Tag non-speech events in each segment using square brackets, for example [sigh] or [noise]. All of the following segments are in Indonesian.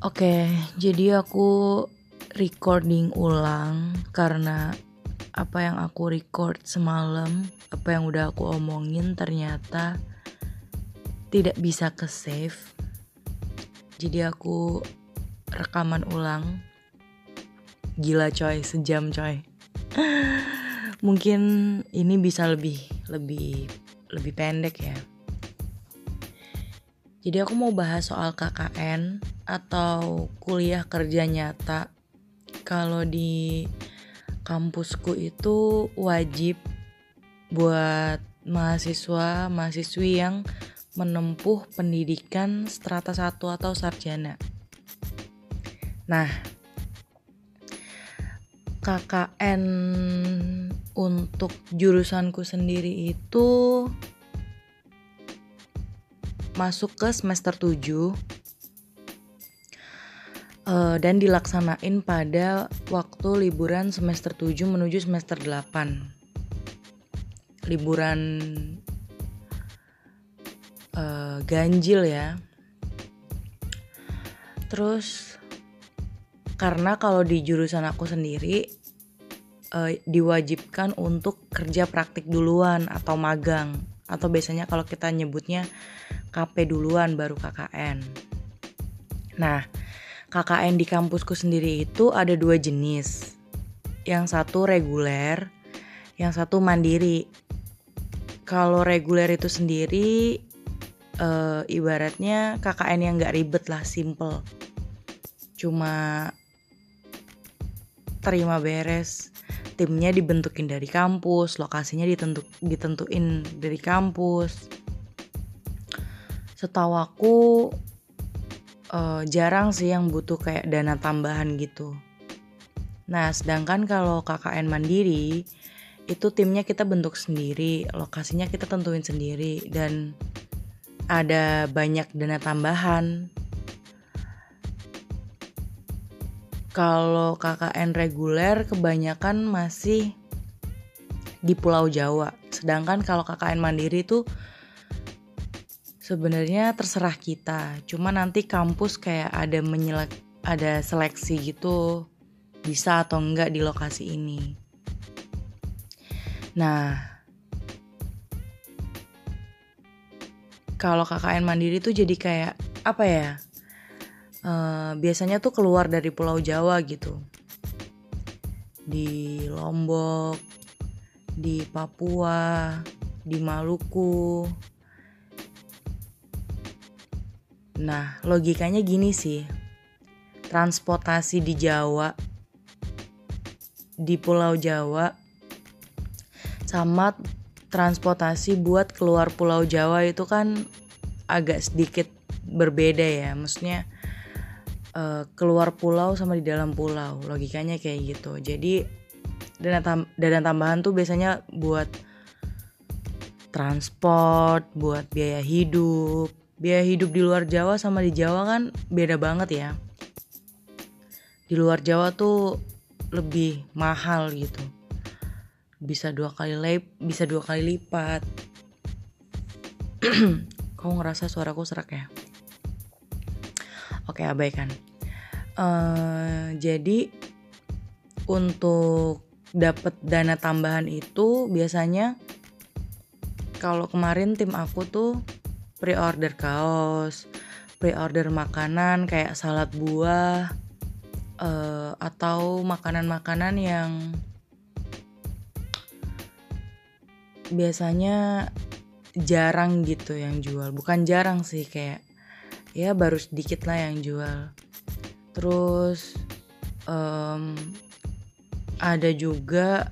Oke, jadi aku recording ulang karena apa yang aku record semalam, apa yang udah aku omongin ternyata tidak bisa ke save. Jadi aku rekaman ulang. Gila coy, sejam coy. [laughs] Mungkin ini bisa lebih lebih lebih pendek ya. Jadi aku mau bahas soal KKN atau kuliah kerja nyata. Kalau di kampusku itu wajib buat mahasiswa, mahasiswi yang menempuh pendidikan strata 1 atau sarjana. Nah, KKN untuk jurusanku sendiri itu masuk ke semester 7 uh, eh, dan dilaksanain pada waktu liburan semester 7 menuju semester 8 liburan uh, ganjil ya. Terus karena kalau di jurusan aku sendiri uh, diwajibkan untuk kerja praktik duluan atau magang atau biasanya kalau kita nyebutnya KP duluan baru KKN. Nah, KKN di kampusku sendiri itu ada dua jenis. Yang satu reguler, yang satu mandiri. Kalau reguler itu sendiri e, ibaratnya KKN yang gak ribet lah, simple. Cuma terima beres, timnya dibentukin dari kampus, lokasinya ditentu, ditentuin dari kampus setahu aku uh, jarang sih yang butuh kayak dana tambahan gitu. Nah, sedangkan kalau KKN mandiri itu timnya kita bentuk sendiri, lokasinya kita tentuin sendiri dan ada banyak dana tambahan. Kalau KKN reguler kebanyakan masih di Pulau Jawa, sedangkan kalau KKN mandiri itu sebenarnya terserah kita. Cuma nanti kampus kayak ada menyelek ada seleksi gitu bisa atau enggak di lokasi ini. Nah kalau KKN mandiri tuh jadi kayak apa ya uh, biasanya tuh keluar dari Pulau Jawa gitu. Di Lombok di Papua di Maluku Nah, logikanya gini sih. Transportasi di Jawa di Pulau Jawa sama transportasi buat keluar Pulau Jawa itu kan agak sedikit berbeda ya. Maksudnya uh, keluar pulau sama di dalam pulau. Logikanya kayak gitu. Jadi dana tambahan tuh biasanya buat transport, buat biaya hidup, biaya hidup di luar Jawa sama di Jawa kan beda banget ya. Di luar Jawa tuh lebih mahal gitu. Bisa dua kali lip, bisa dua kali lipat. [clears throat] Kau ngerasa suaraku serak ya? Oke, abaikan. Uh, jadi untuk dapat dana tambahan itu biasanya kalau kemarin tim aku tuh pre-order kaos, pre-order makanan kayak salad buah, uh, atau makanan-makanan yang biasanya jarang gitu yang jual. Bukan jarang sih kayak ya baru sedikit lah yang jual. Terus um, ada juga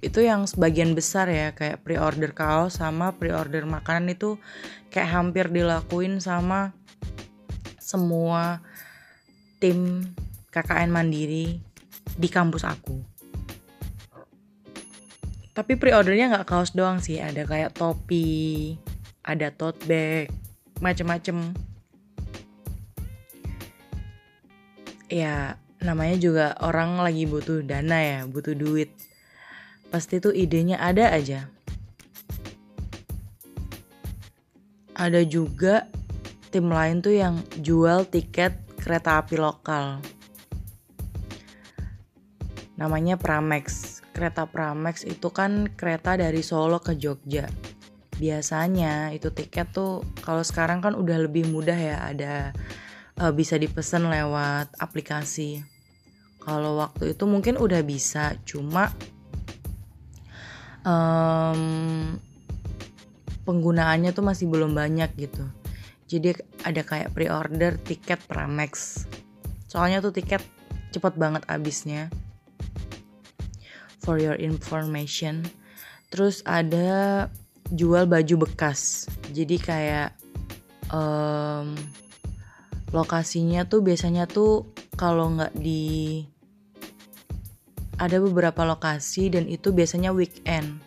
itu yang sebagian besar ya kayak pre-order kaos sama pre-order makanan itu kayak hampir dilakuin sama semua tim KKN Mandiri di kampus aku. Tapi pre-ordernya nggak kaos doang sih, ada kayak topi, ada tote bag, macem-macem. Ya, namanya juga orang lagi butuh dana ya, butuh duit pasti tuh idenya ada aja. Ada juga tim lain tuh yang jual tiket kereta api lokal. Namanya Pramex. Kereta Pramex itu kan kereta dari Solo ke Jogja. Biasanya itu tiket tuh kalau sekarang kan udah lebih mudah ya ada uh, bisa dipesan lewat aplikasi. Kalau waktu itu mungkin udah bisa, cuma um, penggunaannya tuh masih belum banyak gitu. Jadi ada kayak pre-order tiket Pramex. Soalnya tuh tiket cepet banget abisnya. For your information. Terus ada jual baju bekas. Jadi kayak um, lokasinya tuh biasanya tuh kalau nggak di ada beberapa lokasi dan itu biasanya weekend.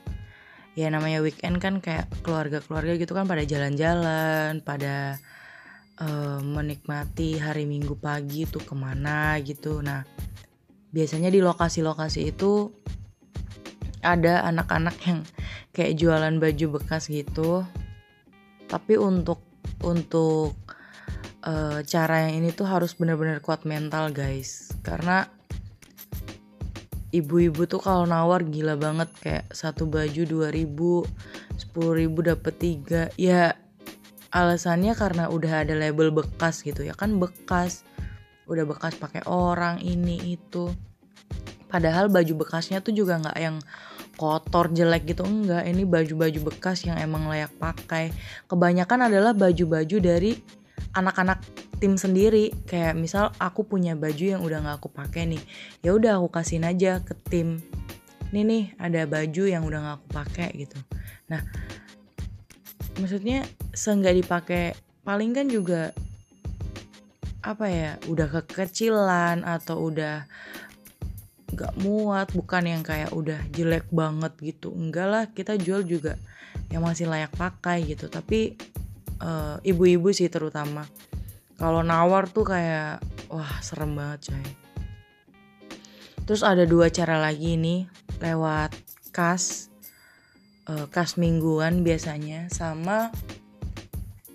Ya namanya weekend kan kayak keluarga-keluarga gitu kan pada jalan-jalan pada uh, menikmati hari minggu pagi tuh ke mana gitu. Nah biasanya di lokasi-lokasi itu ada anak-anak yang kayak jualan baju bekas gitu. Tapi untuk untuk uh, cara yang ini tuh harus benar-benar kuat mental guys. Karena ibu-ibu tuh kalau nawar gila banget. Kayak satu baju 2000 10.000 dapet tiga. Ya alasannya karena udah ada label bekas gitu ya. Kan bekas. Udah bekas pakai orang ini itu. Padahal baju bekasnya tuh juga nggak yang kotor jelek gitu. Enggak ini baju-baju bekas yang emang layak pakai. Kebanyakan adalah baju-baju dari anak-anak tim sendiri. Kayak misal aku punya baju yang udah nggak aku pakai nih ya udah aku kasihin aja ke tim. Nih nih ada baju yang udah nggak aku pakai gitu. Nah maksudnya seenggak dipakai paling kan juga apa ya udah kekecilan atau udah nggak muat bukan yang kayak udah jelek banget gitu. Enggak lah kita jual juga yang masih layak pakai gitu. Tapi uh, ibu-ibu sih terutama kalau nawar tuh kayak wah serem banget coy. Terus ada dua cara lagi nih lewat kas uh, kas mingguan biasanya sama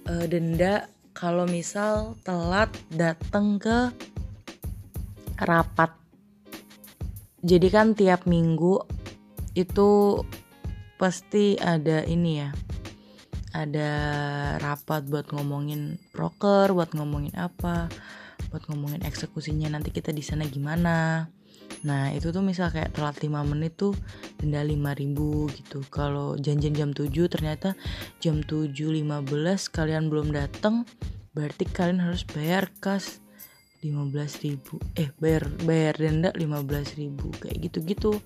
uh, denda kalau misal telat datang ke rapat. Jadi kan tiap minggu itu pasti ada ini ya ada rapat buat ngomongin broker, buat ngomongin apa, buat ngomongin eksekusinya nanti kita di sana gimana. Nah itu tuh misal kayak telat 5 menit tuh denda 5000 gitu. Kalau janjian jam 7 ternyata jam 7.15 kalian belum datang Berarti kalian harus bayar kas 15.000 Eh bayar bayar denda 15.000 kayak gitu-gitu.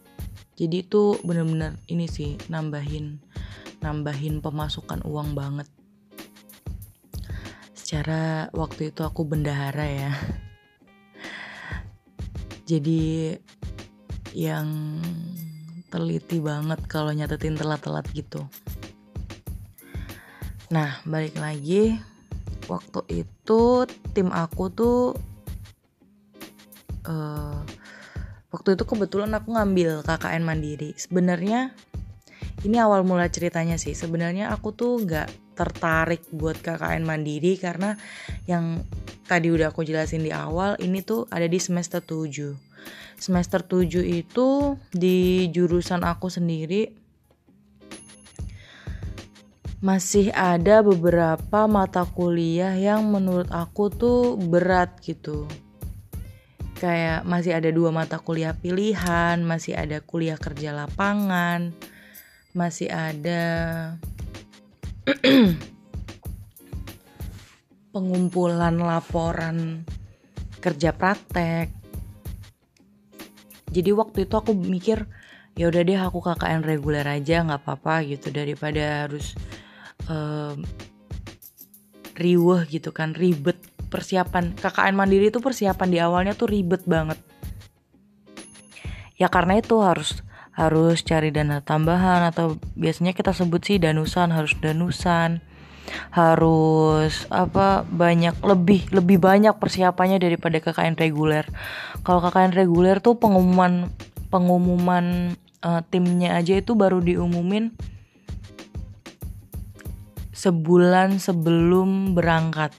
Jadi itu bener-bener ini sih nambahin nambahin pemasukan uang banget. Secara waktu itu aku bendahara ya. Jadi yang teliti banget kalau nyatetin telat-telat gitu. Nah balik lagi. Waktu itu tim aku tuh uh, waktu itu kebetulan aku ngambil KKN mandiri. Sebenarnya ini awal mula ceritanya sih. Sebenarnya aku tuh nggak tertarik buat KKN mandiri karena yang tadi udah aku jelasin di awal ini tuh ada di semester 7 semester 7 itu di jurusan aku sendiri masih ada beberapa mata kuliah yang menurut aku tuh berat gitu. Kayak masih ada dua mata kuliah pilihan masih ada kuliah kerja lapangan masih ada [clears throat] pengumpulan laporan kerja praktek. Jadi waktu itu aku mikir ya udah deh aku KKN reguler aja nggak apa-apa gitu daripada harus um, riweh gitu kan ribet persiapan KKN mandiri itu persiapan di awalnya tuh ribet banget. Ya karena itu harus harus cari dana tambahan atau biasanya kita sebut sih danusan harus danusan harus apa banyak lebih lebih banyak persiapannya daripada KKN reguler. Kalau KKN reguler tuh pengumuman pengumuman uh, timnya aja itu baru diumumin sebulan sebelum berangkat.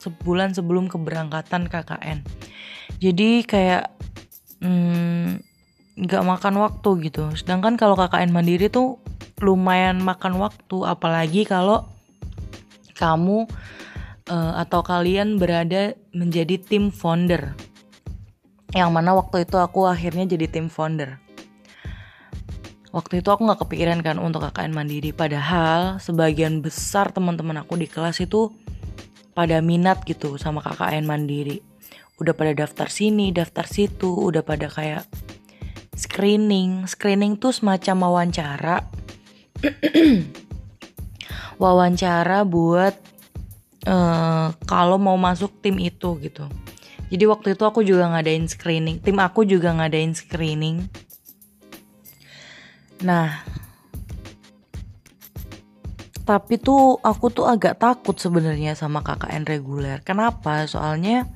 Sebu bulan sebelum keberangkatan KKN jadi kayak nggak hmm, makan waktu gitu. Sedangkan kalau KKN mandiri tuh lumayan makan waktu apalagi kalau kamu uh, atau kalian berada menjadi tim founder. Yang mana waktu itu aku akhirnya jadi tim founder. Waktu itu aku nggak kepikiran kan untuk KKN mandiri. Padahal sebagian besar teman-teman aku di kelas itu pada minat gitu sama KKN mandiri udah pada daftar sini daftar situ udah pada kayak screening. Screening tuh semacam wawancara. [clears throat] Wawancara buat uh, kalau mau masuk tim itu gitu. Jadi waktu itu aku juga ngadain screening. Tim aku juga ngadain screening. Nah, tapi tuh aku tuh agak takut sebenarnya sama KKN reguler. Kenapa? Soalnya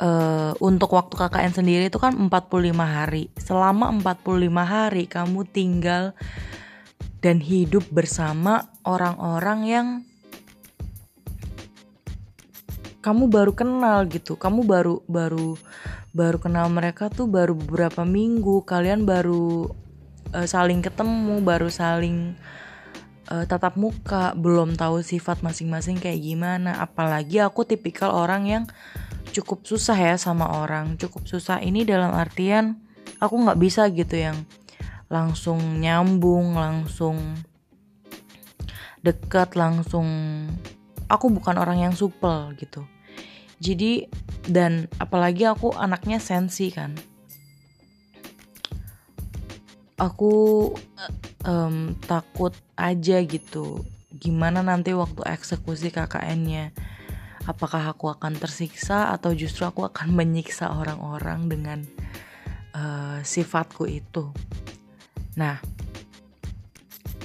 uh, untuk waktu KKN sendiri itu kan 45 hari. Selama 45 hari kamu tinggal dan hidup bersama orang-orang yang kamu baru kenal gitu. Kamu baru baru baru kenal mereka tuh baru beberapa minggu. Kalian baru uh, saling ketemu baru saling uh, tatap muka belum tahu sifat masing-masing kayak gimana apalagi aku tipikal orang yang cukup susah ya sama orang cukup susah. Ini dalam artian aku nggak bisa gitu yang langsung nyambung langsung dekat langsung aku bukan orang yang supel gitu. Jadi dan apalagi aku anaknya sensi kan. Aku um, takut aja gitu. Gimana nanti waktu eksekusi KKN-nya apakah aku akan tersiksa atau justru aku akan [laughs] menyiksa orang-orang dengan uh, sifatku itu? Nah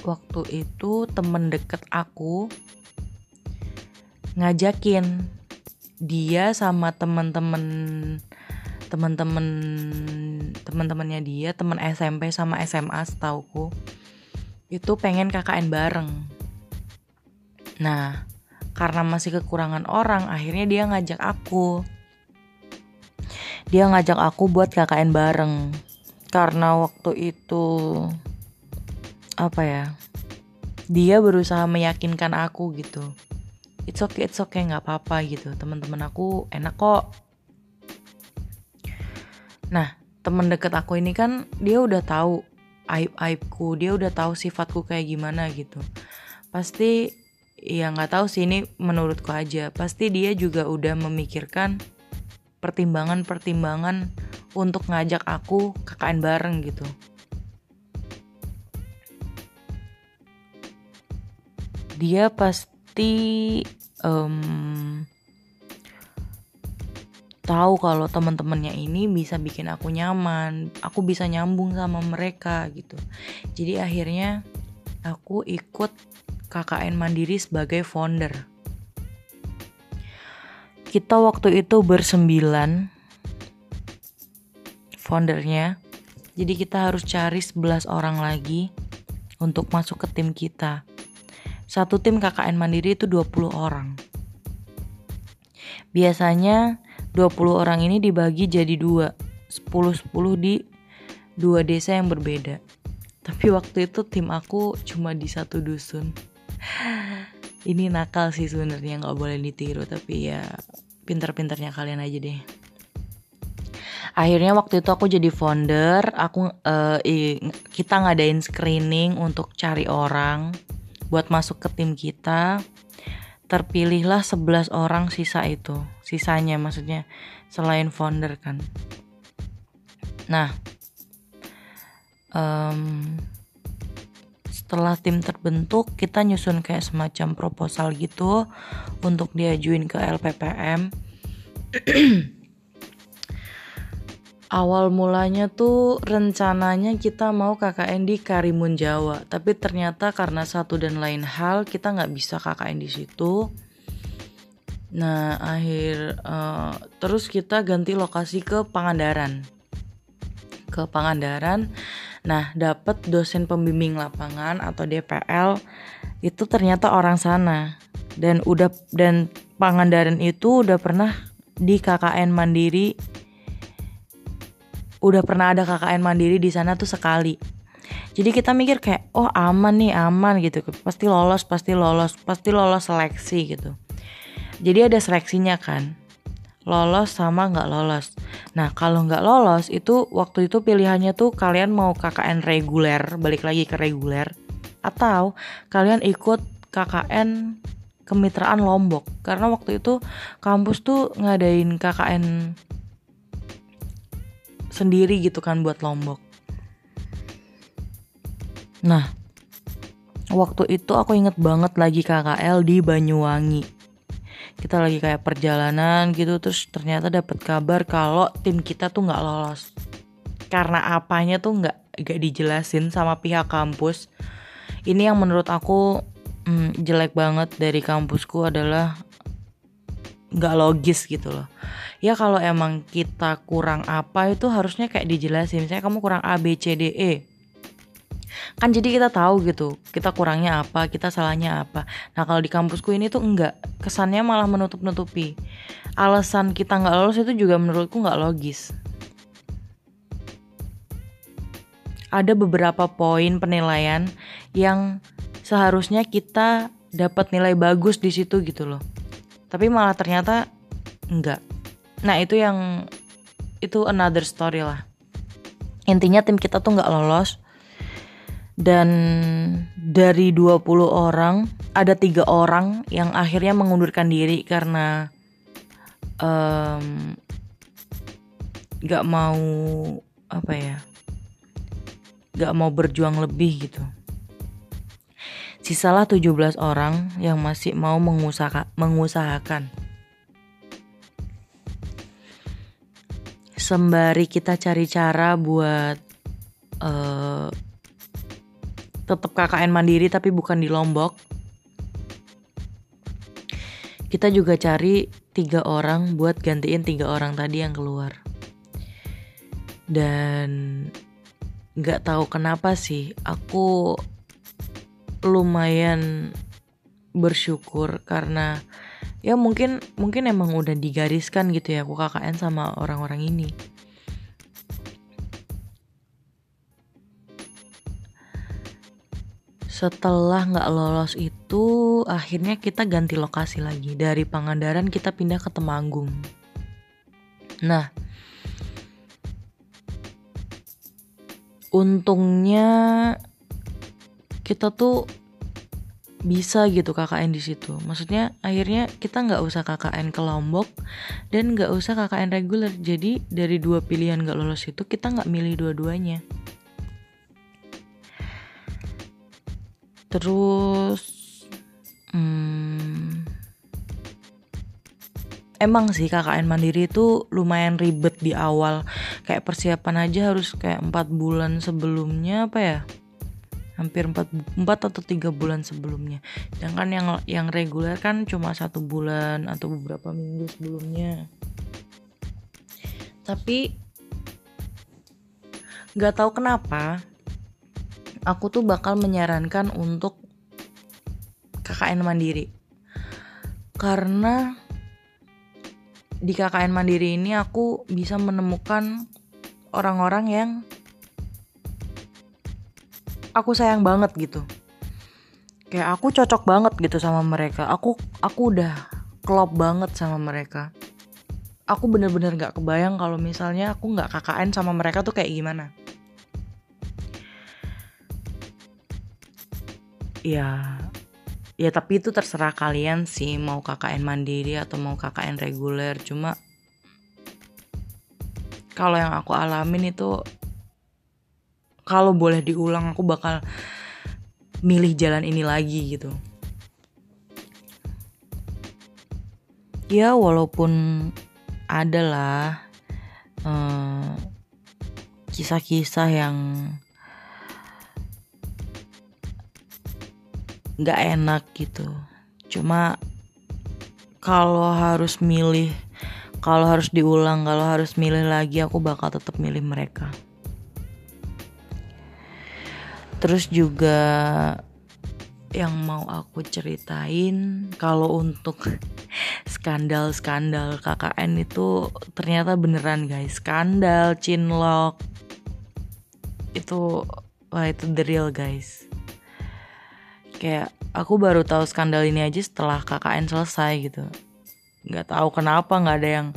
waktu itu temen deket aku ngajakin dia sama temen-temen teman-teman teman-temannya dia teman SMP sama SMA setauku itu pengen KKN bareng. Nah karena masih kekurangan orang akhirnya dia ngajak aku. Dia ngajak aku buat KKN bareng. Karena waktu itu apa ya dia berusaha meyakinkan aku gitu. It's okay it's okay nggak apa-apa gitu. Teman-teman aku enak kok. Nah, temen deket aku ini kan dia udah tahu aib-aibku, dia udah tahu sifatku kayak gimana gitu. Pasti ya nggak tahu sih ini menurutku aja. Pasti dia juga udah memikirkan pertimbangan-pertimbangan untuk ngajak aku KKN bareng gitu. Dia pasti um, tahu kalau teman-temannya ini bisa bikin aku nyaman, aku bisa nyambung sama mereka gitu. Jadi akhirnya aku ikut KKN Mandiri sebagai founder. Kita waktu itu bersembilan foundernya. Jadi kita harus cari 11 orang lagi untuk masuk ke tim kita. Satu tim KKN Mandiri itu 20 orang. Biasanya 20 orang ini dibagi jadi dua 10-10 di dua desa yang berbeda tapi waktu itu tim aku cuma di satu dusun ini nakal sih sebenarnya nggak boleh ditiru tapi ya pinter-pinternya kalian aja deh. Akhirnya waktu itu aku jadi founder aku uh, kita ngadain screening untuk cari orang buat masuk ke tim kita. Terpilihlah 11 orang sisa itu sisanya maksudnya selain founder kan. Nah um, setelah tim terbentuk kita nyusun kayak semacam proposal gitu untuk diajuin ke LPPM [clears throat] awal mulanya tuh rencananya kita mau KKN di Karimun Jawa tapi ternyata karena satu dan lain hal kita nggak bisa KKN di situ. Nah akhir uh, terus kita ganti lokasi ke Pangandaran. Ke Pangandaran nah dapat dosen pembimbing lapangan atau DPL itu ternyata orang sana dan udah dan Pangandaran itu udah pernah di KKN Mandiri udah pernah ada KKN Mandiri di sana tuh sekali. Jadi kita mikir kayak oh aman nih aman gitu, pasti lolos, pasti lolos, pasti lolos seleksi gitu. Jadi ada seleksinya kan, lolos sama nggak lolos. Nah kalau nggak lolos itu waktu itu pilihannya tuh kalian mau KKN reguler, balik lagi ke reguler, atau kalian ikut KKN kemitraan Lombok karena waktu itu kampus tuh ngadain KKN sendiri gitu kan buat Lombok. Nah, waktu itu aku inget banget lagi KKL di Banyuwangi. Kita lagi kayak perjalanan gitu terus ternyata dapat kabar kalau tim kita tuh nggak lolos. Karena apanya tuh nggak nggak dijelasin sama pihak kampus. Ini yang menurut aku hmm, jelek banget dari kampusku adalah nggak logis gitu loh ya kalau emang kita kurang apa itu harusnya kayak dijelasin misalnya kamu kurang A B C D E kan jadi kita tahu gitu kita kurangnya apa kita salahnya apa. Nah kalau di kampusku ini tuh enggak kesannya malah menutup nutupi alasan kita nggak lolos itu juga menurutku nggak logis. Ada beberapa poin penilaian yang seharusnya kita dapat nilai bagus di situ gitu loh. Tapi malah ternyata enggak. Nah itu yang itu another story lah. Intinya tim kita tuh nggak lolos dan dari 20 orang ada tiga orang yang akhirnya mengundurkan diri karena um, mau apa ya nggak mau berjuang lebih gitu. Sisalah 17 orang yang masih mau mengusaha, mengusahakan. Sembari kita cari cara buat uh, tetap KKN mandiri tapi bukan di Lombok. Kita juga cari tiga orang buat gantiin tiga orang tadi yang keluar. Dan nggak tahu kenapa sih aku lumayan bersyukur karena ya mungkin mungkin emang udah digariskan gitu ya aku KKN sama orang-orang ini setelah nggak lolos itu akhirnya kita ganti lokasi lagi dari Pangandaran kita pindah ke Temanggung nah untungnya kita tuh bisa gitu KKN di situ. Maksudnya akhirnya kita nggak usah KKN ke Lombok dan nggak usah KKN reguler. Jadi dari dua pilihan nggak lolos itu kita nggak milih dua-duanya. Terus, hmm, emang sih KKN mandiri itu lumayan ribet di awal. Kayak persiapan aja harus kayak empat bulan sebelumnya apa ya? hampir 4, 4 atau tiga bulan sebelumnya sedangkan yang yang reguler kan cuma satu bulan atau beberapa minggu sebelumnya tapi nggak tahu kenapa aku tuh bakal menyarankan untuk KKN mandiri. Karena di KKN mandiri ini aku bisa menemukan orang-orang yang aku sayang banget gitu. Kayak aku cocok banget gitu sama mereka. Aku aku udah klop banget sama mereka. Aku bener-bener gak kebayang kalau misalnya aku nggak KKN sama mereka tuh kayak gimana ya ya tapi itu terserah kalian sih mau KKN mandiri atau mau KKN reguler. Cuma kalau yang aku alamin itu kalau boleh diulang aku bakal milih jalan ini lagi gitu. Ya walaupun adalah uh, kisah-kisah yang nggak enak gitu. Cuma kalau harus milih kalau harus diulang kalau harus milih lagi aku bakal tetap milih mereka. Terus juga yang mau aku ceritain kalau untuk [laughs] skandal-skandal KKN itu ternyata beneran guys. Skandal cinlok itu wah itu the real guys kayak aku baru tahu skandal ini aja setelah KKN selesai gitu. Nggak tahu kenapa nggak ada yang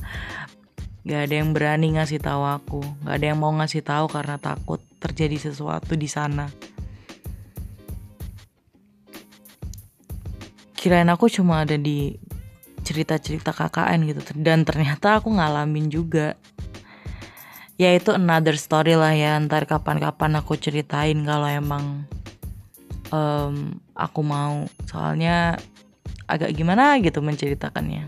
nggak ada yang berani ngasih tahu aku. Nggak ada yang mau ngasih tahu karena takut terjadi sesuatu di sana. Kirain aku cuma ada di cerita-cerita KKN gitu. Dan ternyata aku ngalamin juga. Ya itu another story lah ya. Ntar kapan-kapan aku ceritain kalau emang um, aku mau. Soalnya agak gimana gitu menceritakannya.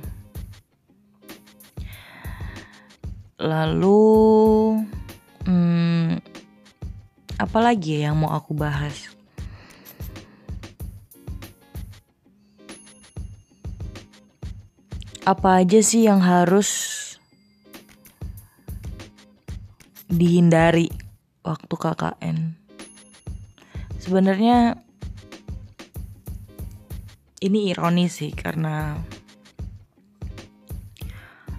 Lalu hmm, apa lagi ya yang mau aku bahas? Apa aja sih yang harus dihindari waktu KKN? Sebenarnya ini ironis sih karena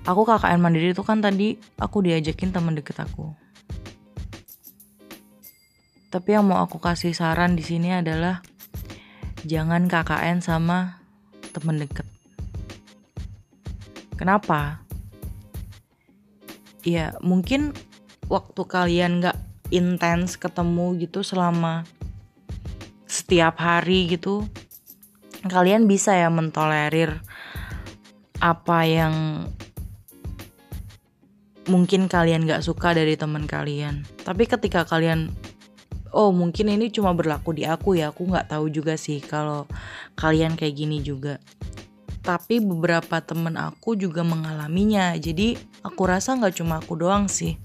aku KKN mandiri itu kan tadi aku diajakin teman deket aku. Tapi yang mau aku kasih saran di sini adalah jangan KKN sama teman deket Kenapa? Ya mungkin waktu kalian gak intens ketemu gitu selama setiap hari gitu kalian bisa ya mentolerir apa yang mungkin kalian gak suka dari teman kalian. Tapi ketika kalian oh mungkin ini cuma berlaku di aku ya aku nggak tahu juga sih kalau kalian kayak gini juga. Tapi beberapa temen aku juga mengalaminya jadi aku rasa nggak cuma aku doang sih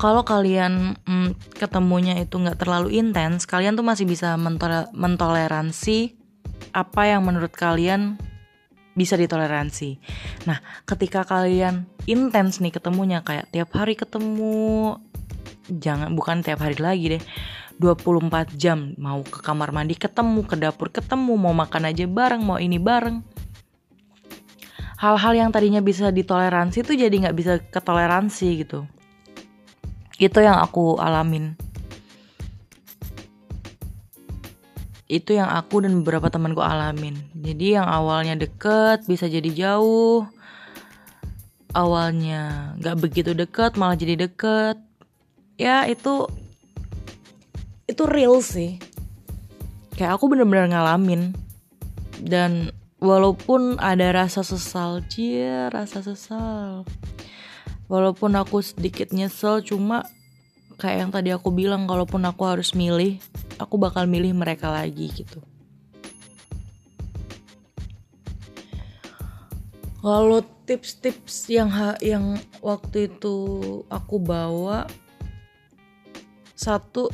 kalau kalian mm, ketemunya itu nggak terlalu intens kalian tuh masih bisa mentole mentoleransi apa yang menurut kalian bisa ditoleransi. Nah ketika kalian intens nih ketemunya kayak tiap hari ketemu jangan bukan tiap hari lagi deh 24 jam mau ke kamar mandi ketemu ke dapur ketemu mau makan aja bareng mau ini bareng. Hal-hal yang tadinya bisa ditoleransi tuh jadi nggak bisa ketoleransi gitu itu yang aku alamin. Itu yang aku dan beberapa temanku alamin. Jadi yang awalnya deket bisa jadi jauh. Awalnya nggak begitu deket malah jadi deket. Ya itu itu real sih. Kayak aku bener-bener ngalamin. Dan walaupun ada rasa sesal cia rasa sesal walaupun aku sedikit nyesel cuma kayak yang tadi aku bilang kalaupun aku harus milih aku bakal milih mereka lagi gitu kalau tips-tips yang yang waktu itu aku bawa satu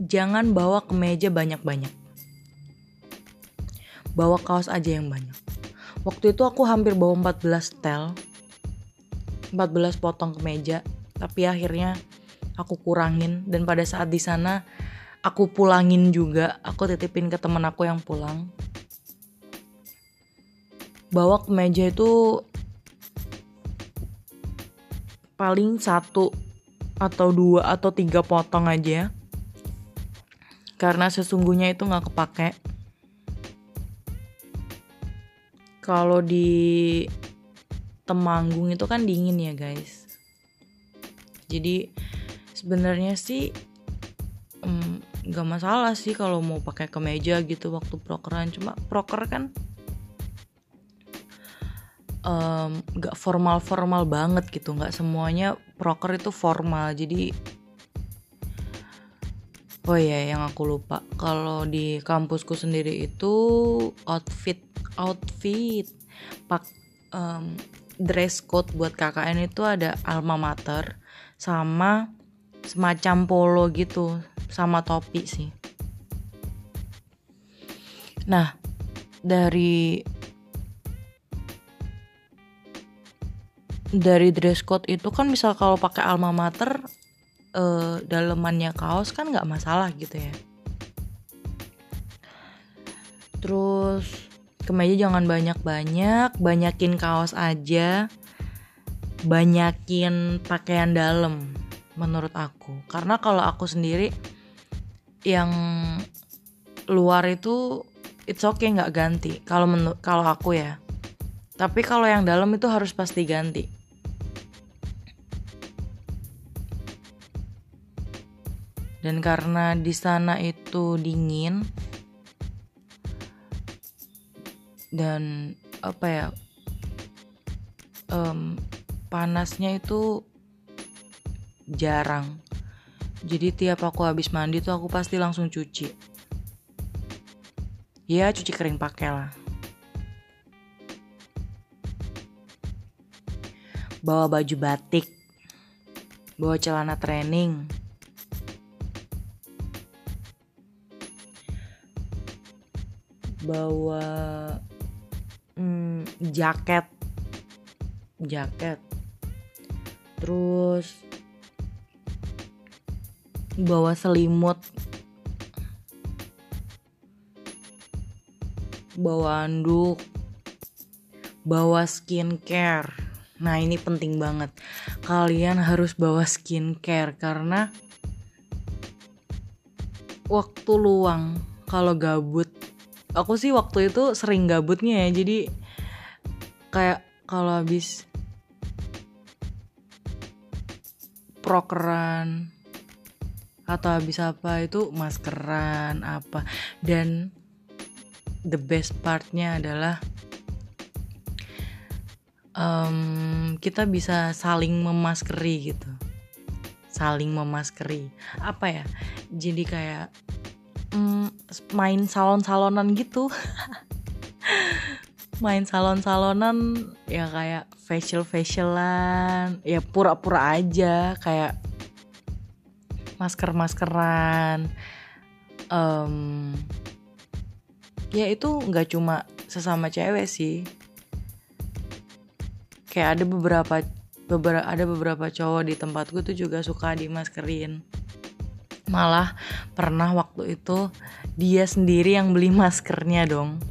jangan bawa kemeja banyak-banyak. Bawa kaos aja yang banyak. Waktu itu aku hampir bawa 14 tel. 14 potong kemeja, tapi akhirnya aku kurangin. Dan pada saat di sana aku pulangin juga, aku titipin ke temen aku yang pulang. Bawa kemeja itu paling satu atau dua atau tiga potong aja. Karena sesungguhnya itu nggak kepake. Kalau di Temanggung itu kan dingin ya guys. Jadi sebenarnya sih nggak um, masalah sih kalau mau pakai kemeja gitu waktu prokeran. Cuma proker kan nggak um, formal formal banget gitu. Nggak semuanya proker itu formal. Jadi Oh iya, yang aku lupa. Kalau di kampusku sendiri itu outfit outfit pak um, dress code buat KKN itu ada alma mater sama semacam polo gitu sama topi sih. Nah, dari dari dress code itu kan bisa kalau pakai alma mater uh, dalemannya kaos kan nggak masalah gitu ya terus kemeja jangan banyak-banyak banyakin kaos aja banyakin pakaian dalam menurut aku. Karena kalau aku sendiri yang luar itu it's okay nggak ganti. Kalau kalau aku ya. Tapi kalau yang dalam itu harus pasti ganti. Dan karena di sana itu dingin dan apa ya um, panasnya itu jarang. Jadi tiap aku habis mandi tuh aku pasti langsung cuci. Ya cuci kering pakai lah. Bawa baju batik. Bawa celana training. Bawa jaket. Jaket. Terus bawa selimut. Bawa anduk. Bawa skincare. Nah ini penting banget. Kalian harus bawa skincare karena waktu luang. Kalau gabut aku sih waktu itu sering gabutnya ya jadi kayak kalau habis prokeran atau habis apa itu maskeran apa. Dan the best partnya adalah um, kita bisa saling memaskeri gitu. Saling memaskeri. Apa ya? Jadi kayak um, main salon-salonan gitu [laughs] main salon-salonan ya kayak facial facialan ya pura-pura aja kayak masker maskeran um, ya itu nggak cuma sesama cewek sih. Kayak ada beberapa beberapa ada beberapa cowok di tempatku tuh juga suka dimaskerin. Malah pernah waktu itu dia sendiri yang beli maskernya dong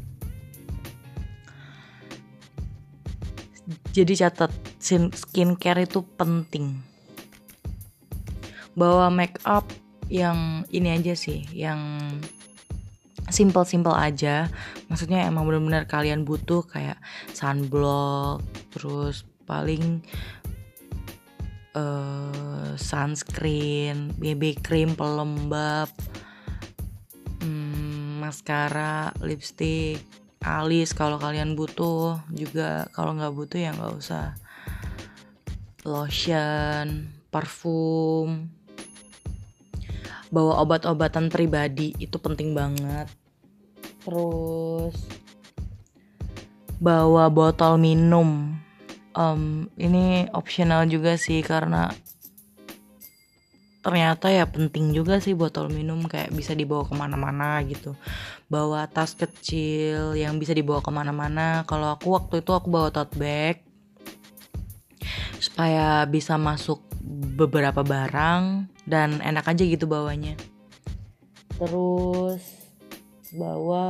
jadi catat skincare itu penting. Bawa make up yang ini aja sih yang simple-simple aja. Maksudnya emang bener-bener kalian butuh kayak sunblock terus paling uh, sunscreen BB cream pelembab hmm, maskara lipstick alis kalau kalian butuh. Juga kalau nggak butuh ya nggak usah. Lotion parfum. Bawa obat-obatan pribadi itu penting banget. Terus bawa botol minum. Um, ini optional juga sih karena ternyata ya penting juga sih botol minum kayak bisa dibawa ke mana-mana gitu. Bawa tas kecil yang bisa dibawa ke mana-mana. Kalau aku waktu itu aku bawa tote bag supaya bisa masuk beberapa barang dan enak aja gitu bawanya. Terus bawa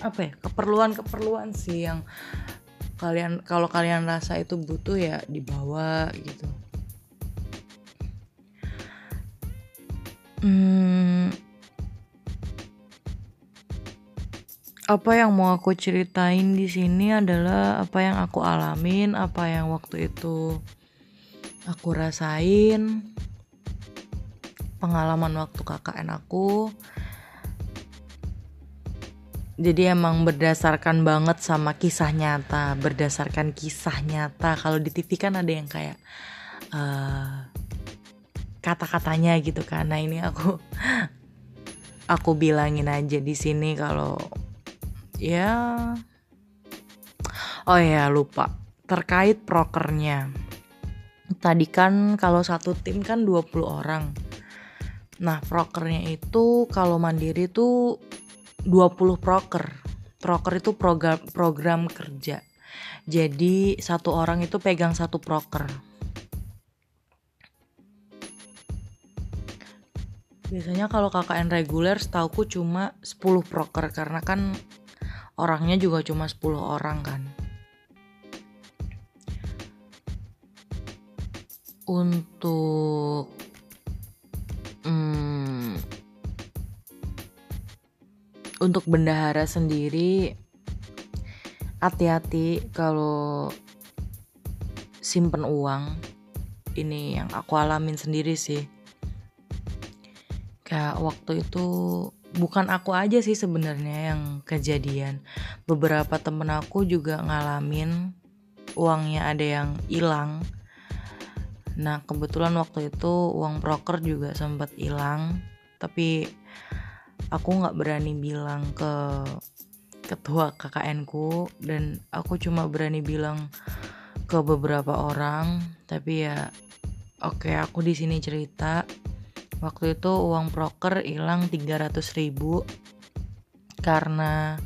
apa ya keperluan-keperluan sih yang kalian kalau kalian rasa itu butuh ya dibawa gitu Hmm, apa yang mau aku ceritain di sini adalah apa yang aku alamin, apa yang waktu itu aku rasain, pengalaman waktu KKN aku. Jadi emang berdasarkan banget sama kisah nyata, berdasarkan kisah nyata. Kalau di TV kan ada yang kayak uh, kata-katanya gitu kan. Nah ini aku aku bilangin aja di sini kalau ya oh ya lupa. Terkait prokernya. Tadi kan kalau satu tim kan 20 orang. Nah prokernya itu kalau mandiri tuh 20 proker. Proker itu program program kerja. Jadi satu orang itu pegang satu proker Biasanya kalau KKN reguler setauku cuma 10 proker karena kan orangnya juga cuma 10 orang kan. Untuk hmm, untuk bendahara sendiri hati-hati kalau simpen uang. Ini yang aku alamin sendiri sih kayak waktu itu bukan aku aja sih sebenarnya yang kejadian. Beberapa temen aku juga ngalamin uangnya ada yang hilang. Nah kebetulan waktu itu uang broker juga sempat hilang. Tapi aku nggak berani bilang ke ketua KKN ku dan aku cuma berani bilang ke beberapa orang. Tapi ya oke okay, aku di sini cerita waktu itu uang proker hilang 300 ribu. Karena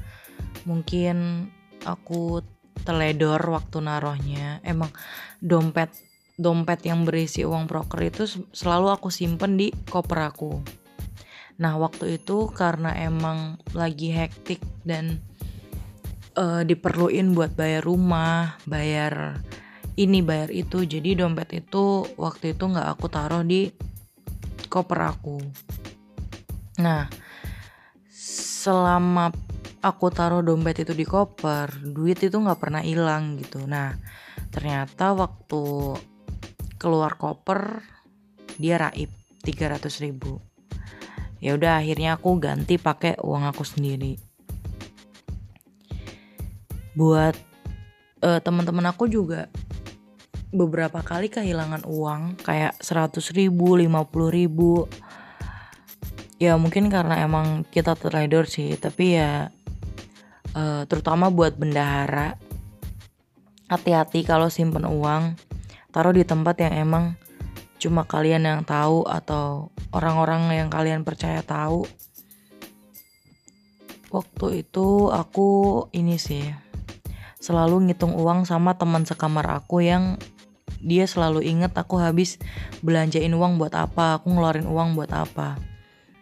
mungkin aku teledor waktu naruhnya emang dompet dompet yang berisi uang proker itu selalu aku simpen di koper aku. Nah waktu itu karena emang lagi hektik dan uh, diperluin buat bayar rumah, bayar ini, bayar itu. Jadi dompet itu waktu itu nggak aku taruh di koper aku. Nah, selama aku taruh dompet itu di koper, duit itu nggak pernah hilang gitu. Nah, ternyata waktu keluar koper dia raib 300 ribu. Ya udah akhirnya aku ganti pakai uang aku sendiri buat uh, teman-teman aku juga beberapa kali kehilangan uang kayak 100 ribu 50 ribu. Ya mungkin karena emang kita trader sih tapi ya uh, terutama buat bendahara hati-hati kalau simpen uang taruh di tempat yang emang cuma kalian yang tahu atau orang-orang yang kalian percaya tahu. Waktu itu aku ini sih selalu ngitung uang sama teman sekamar aku yang dia selalu inget aku habis belanjain uang buat apa, aku ngeluarin uang buat apa.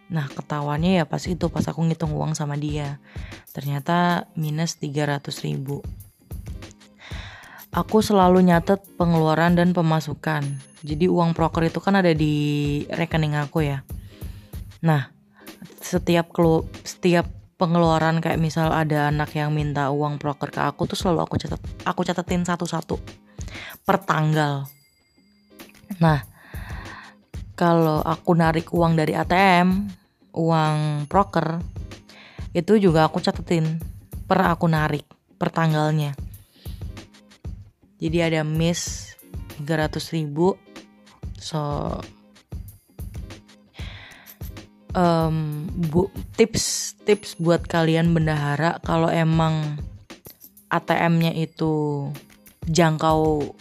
Nah ketawanya ya pas itu pas aku ngitung uang sama dia. Ternyata minus 300 ribu. Aku selalu nyatet pengeluaran dan pemasukan. Jadi uang proker itu kan ada di rekening aku ya. Nah, setiap kelu setiap pengeluaran kayak misal ada anak yang minta uang proker ke aku tuh selalu aku catat aku catatin satu-satu per tanggal. Nah, kalau aku narik uang dari ATM, uang proker itu juga aku catetin per aku narik per tanggalnya. Jadi ada miss 300 ribu so um, bu tips tips buat kalian bendahara kalau emang ATM-nya itu jangkau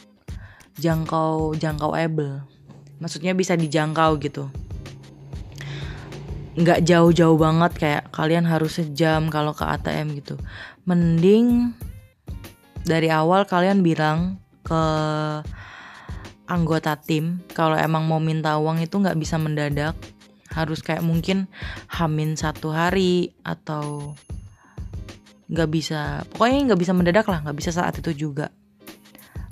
jangkau jangkau able. Maksudnya bisa dijangkau gitu. Nggak jauh-jauh banget kayak kalian harus sejam kalau ke ATM gitu. Mending dari awal kalian bilang ke anggota tim kalau emang mau minta uang itu nggak bisa mendadak. Harus kayak mungkin hamin satu hari atau nggak bisa pokoknya nggak bisa mendadak lah nggak bisa saat itu juga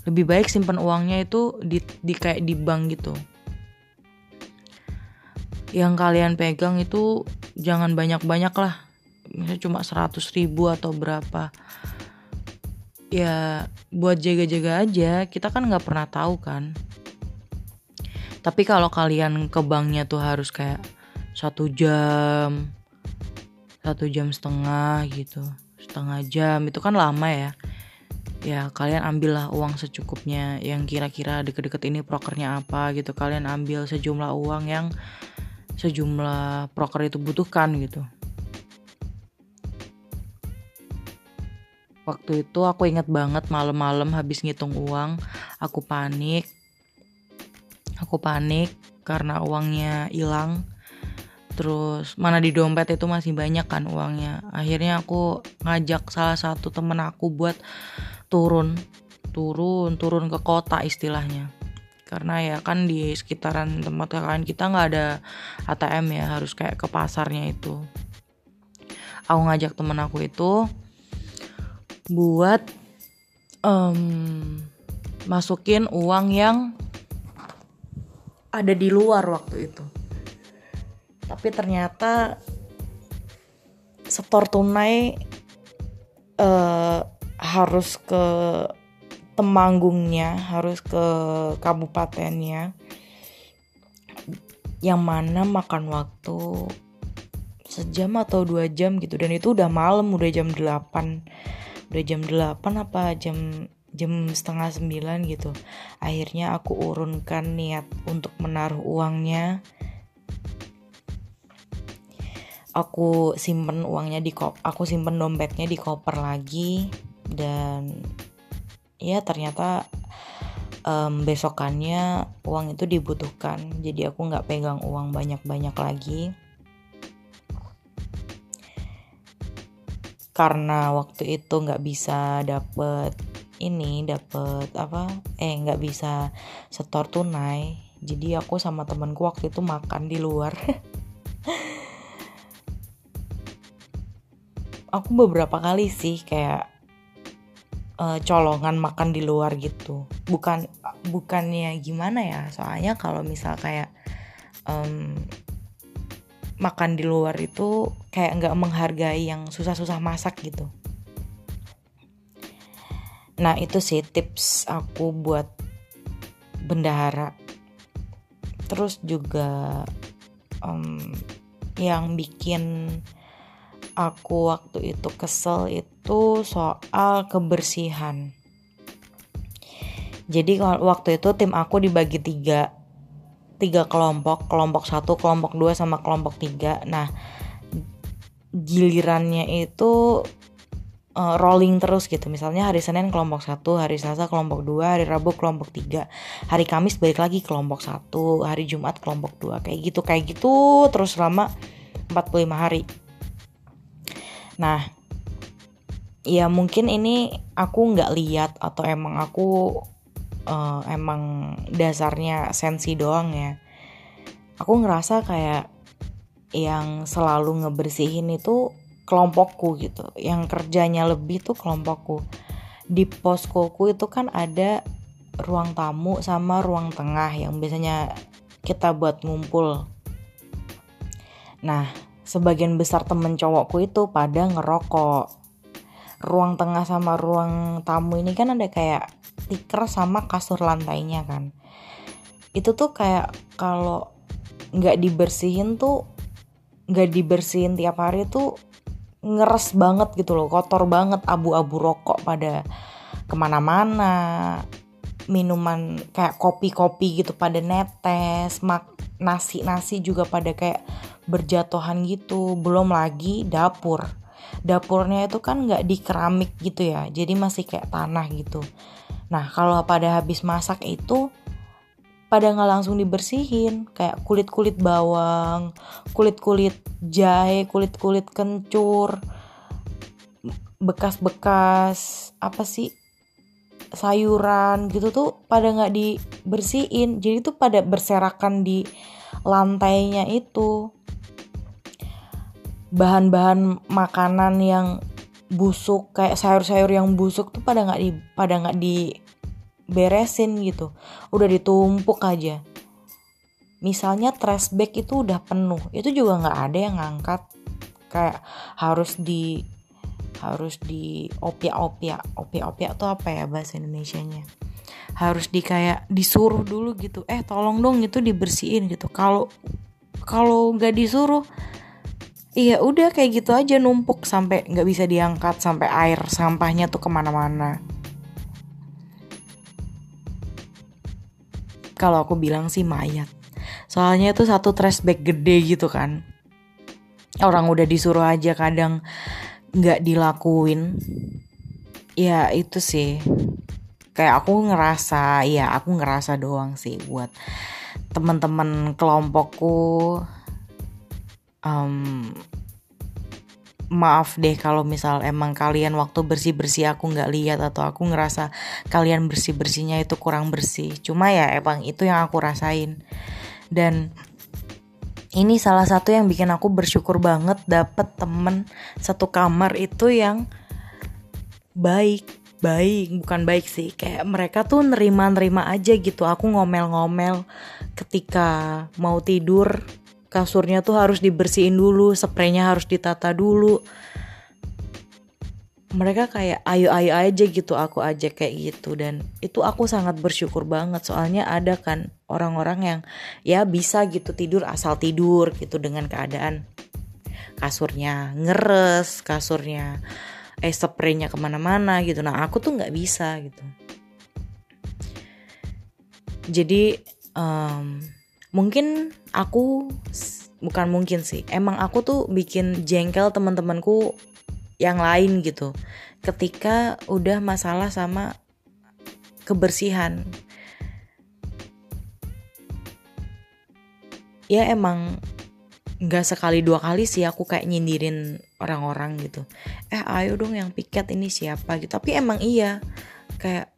lebih baik simpan uangnya itu di, di kayak di bank gitu. Yang kalian pegang itu jangan banyak-banyak lah. Misalnya cuma 100 ribu atau berapa. Ya buat jaga-jaga aja kita kan nggak pernah tahu kan. Tapi kalau kalian ke banknya tuh harus kayak satu jam satu jam setengah gitu. Setengah jam itu kan lama ya ya kalian ambillah uang secukupnya. Yang kira-kira deket-deket ini prokernya apa gitu. Kalian ambil sejumlah uang yang sejumlah proker itu butuhkan gitu. Waktu itu aku inget banget malam-malam habis ngitung uang aku panik. Aku panik karena uangnya hilang. Terus mana di dompet itu masih banyak kan uangnya. Akhirnya aku ngajak salah satu temen aku buat turun turun turun ke kota istilahnya. Karena ya kan di sekitaran tempat kalian kita nggak ada ATM ya harus kayak ke pasarnya itu. Aku ngajak temen aku itu buat um, masukin uang yang ada di luar waktu itu. Tapi ternyata setor tunai uh, harus ke temanggungnya harus ke kabupatennya. Yang mana makan waktu sejam atau dua jam gitu. Dan itu udah malam udah jam 8 udah jam 8 apa jam jam setengah sembilan gitu. Akhirnya aku urunkan niat untuk menaruh uangnya. Aku simpen uangnya di kop aku simpen dompetnya di koper lagi dan ya ternyata um, besokannya uang itu dibutuhkan. Jadi aku nggak pegang uang banyak-banyak lagi. Karena waktu itu nggak bisa dapet ini dapet apa eh nggak bisa setor tunai. Jadi aku sama temenku waktu itu makan di luar. [laughs] Aku beberapa kali sih kayak uh, colongan makan di luar gitu bukan bukannya gimana ya soalnya kalau misal kayak um, makan di luar itu kayak nggak menghargai yang susah-susah masak gitu. Nah itu sih tips aku buat bendahara. Terus juga um, yang bikin aku waktu itu kesel itu soal kebersihan. Jadi waktu itu tim aku dibagi tiga tiga kelompok, kelompok satu, kelompok dua, sama kelompok tiga. Nah, gilirannya itu uh, rolling terus gitu. Misalnya hari Senin kelompok satu, hari Selasa kelompok dua, hari Rabu kelompok tiga, hari Kamis balik lagi kelompok satu, hari Jumat kelompok dua, kayak gitu, kayak gitu terus selama 45 hari. Nah, ya mungkin ini aku nggak lihat atau emang aku uh, emang dasarnya sensi doang ya. Aku ngerasa kayak yang selalu ngebersihin itu kelompokku gitu. Yang kerjanya lebih tuh kelompokku. Di poskoku itu kan ada ruang tamu sama ruang tengah yang biasanya kita buat ngumpul. Nah sebagian besar temen cowokku itu pada ngerokok. Ruang tengah sama ruang tamu ini kan ada kayak stiker sama kasur lantainya kan. Itu tuh kayak kalau nggak dibersihin tuh nggak dibersihin tiap hari tuh ngeres banget gitu loh kotor banget abu-abu rokok pada ke mana-mana minuman kayak kopi-kopi gitu pada netes mak nasi-nasi juga pada kayak berjatuhan gitu. Belum lagi dapur. Dapurnya itu kan nggak di keramik gitu ya jadi masih kayak tanah gitu. Nah kalau pada habis masak itu pada nggak langsung dibersihin kayak kulit-kulit bawang, kulit-kulit jahe, kulit-kulit kencur, bekas-bekas apa sih sayuran gitu tuh pada nggak dibersihin. Jadi tuh pada berserakan di lantainya itu. Bahan-bahan makanan yang busuk kayak sayur-sayur yang busuk tuh pada nggak di pada nggak diberesin gitu. Udah ditumpuk aja. Misalnya trash bag itu udah penuh. Itu juga nggak ada yang ngangkat. Kayak harus di harus di opia-opia opia-opia tuh apa ya bahasa Indonesia-nya harus di kayak disuruh dulu gitu eh tolong dong itu dibersihin gitu kalau kalau nggak disuruh Iya udah kayak gitu aja numpuk sampai nggak bisa diangkat sampai air sampahnya tuh ke mana-mana. Kalau aku bilang sih mayat. Soalnya itu satu trash bag gede gitu kan. Orang udah disuruh aja kadang nggak dilakuin. Ya itu sih. Kayak aku ngerasa, ya aku ngerasa doang sih buat teman-teman kelompokku um, maaf deh kalau misal emang kalian waktu bersih bersih aku nggak lihat atau aku ngerasa kalian bersih bersihnya itu kurang bersih cuma ya emang itu yang aku rasain dan ini salah satu yang bikin aku bersyukur banget dapet temen satu kamar itu yang baik baik bukan baik sih. Kayak mereka tuh nerima-nerima aja gitu aku ngomel-ngomel ketika mau tidur. Kasurnya tuh harus dibersihin dulu spraynya harus ditata dulu mereka kayak ayo ayo aja gitu aku aja kayak gitu. Dan itu aku sangat bersyukur banget. Soalnya ada kan orang-orang yang ya bisa gitu tidur asal tidur gitu dengan keadaan kasurnya ngeres kasurnya eh spraynya ke mana-mana gitu. Nah aku tuh nggak bisa gitu. Jadi um, mungkin aku bukan mungkin sih emang aku tuh bikin jengkel teman-temanku yang lain gitu. Ketika udah masalah sama kebersihan. Ya emang nggak sekali dua kali sih aku kayak nyindirin orang-orang gitu. Eh ayo dong yang piket ini siapa gitu. Tapi emang iya kayak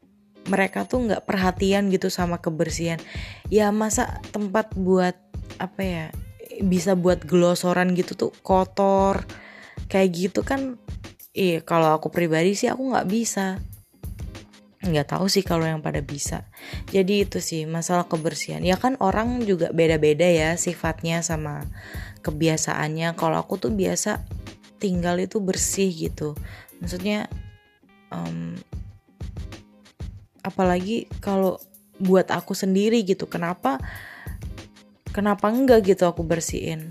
mereka tuh nggak perhatian gitu sama kebersihan. Ya masa tempat buat apa ya bisa buat glosoran gitu tuh kotor kayak gitu kan iya kalau aku pribadi sih aku nggak bisa. Nggak tahu sih kalau yang pada bisa. Jadi itu sih masalah kebersihan. Ya kan orang juga beda-beda ya sifatnya sama kebiasaannya. Kalau aku tuh biasa tinggal itu bersih gitu. Maksudnya um, apalagi kalau buat aku sendiri gitu kenapa kenapa enggak gitu aku bersihin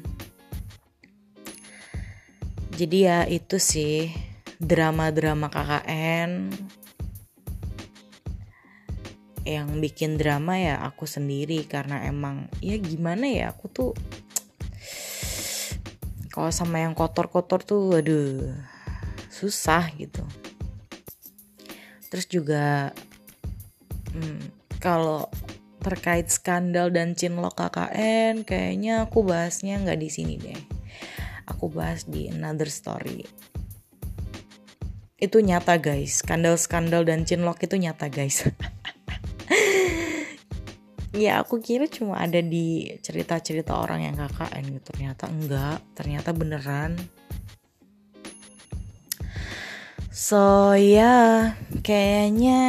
jadi ya itu sih drama-drama KKN yang bikin drama ya aku sendiri karena emang ya gimana ya aku tuh kalau sama yang kotor-kotor tuh aduh susah gitu. Terus juga hmm, kalau terkait skandal dan cinlok KKN kayaknya aku bahasnya nggak di sini deh aku bahas di another story. Itu nyata guys. Skandal-skandal dan cinlok itu nyata guys. [laughs] Ya aku kira cuma ada di cerita-cerita orang yang KKN gitu. Ternyata enggak. Ternyata beneran. So ya kayaknya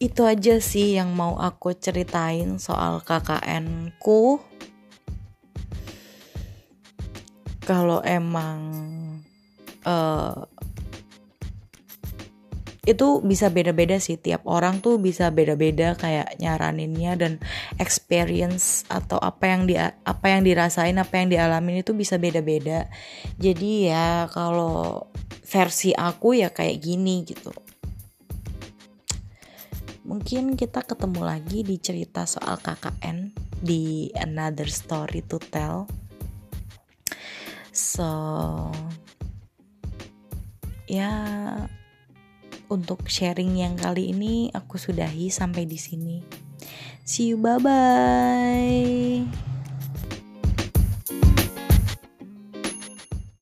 itu aja sih yang mau aku ceritain soal KKN ku kalau emang uh, itu bisa beda-beda sih. Tiap orang tuh bisa beda-beda kayak nyaraninnya dan experience atau apa yang di apa yang dirasain apa yang dialamin itu bisa beda-beda. Jadi ya kalau versi aku ya kayak gini gitu. Mungkin kita ketemu lagi di cerita soal KKN di another story to tell So ya untuk sharing yang kali ini aku sudahi sampai di sini. See you bye bye.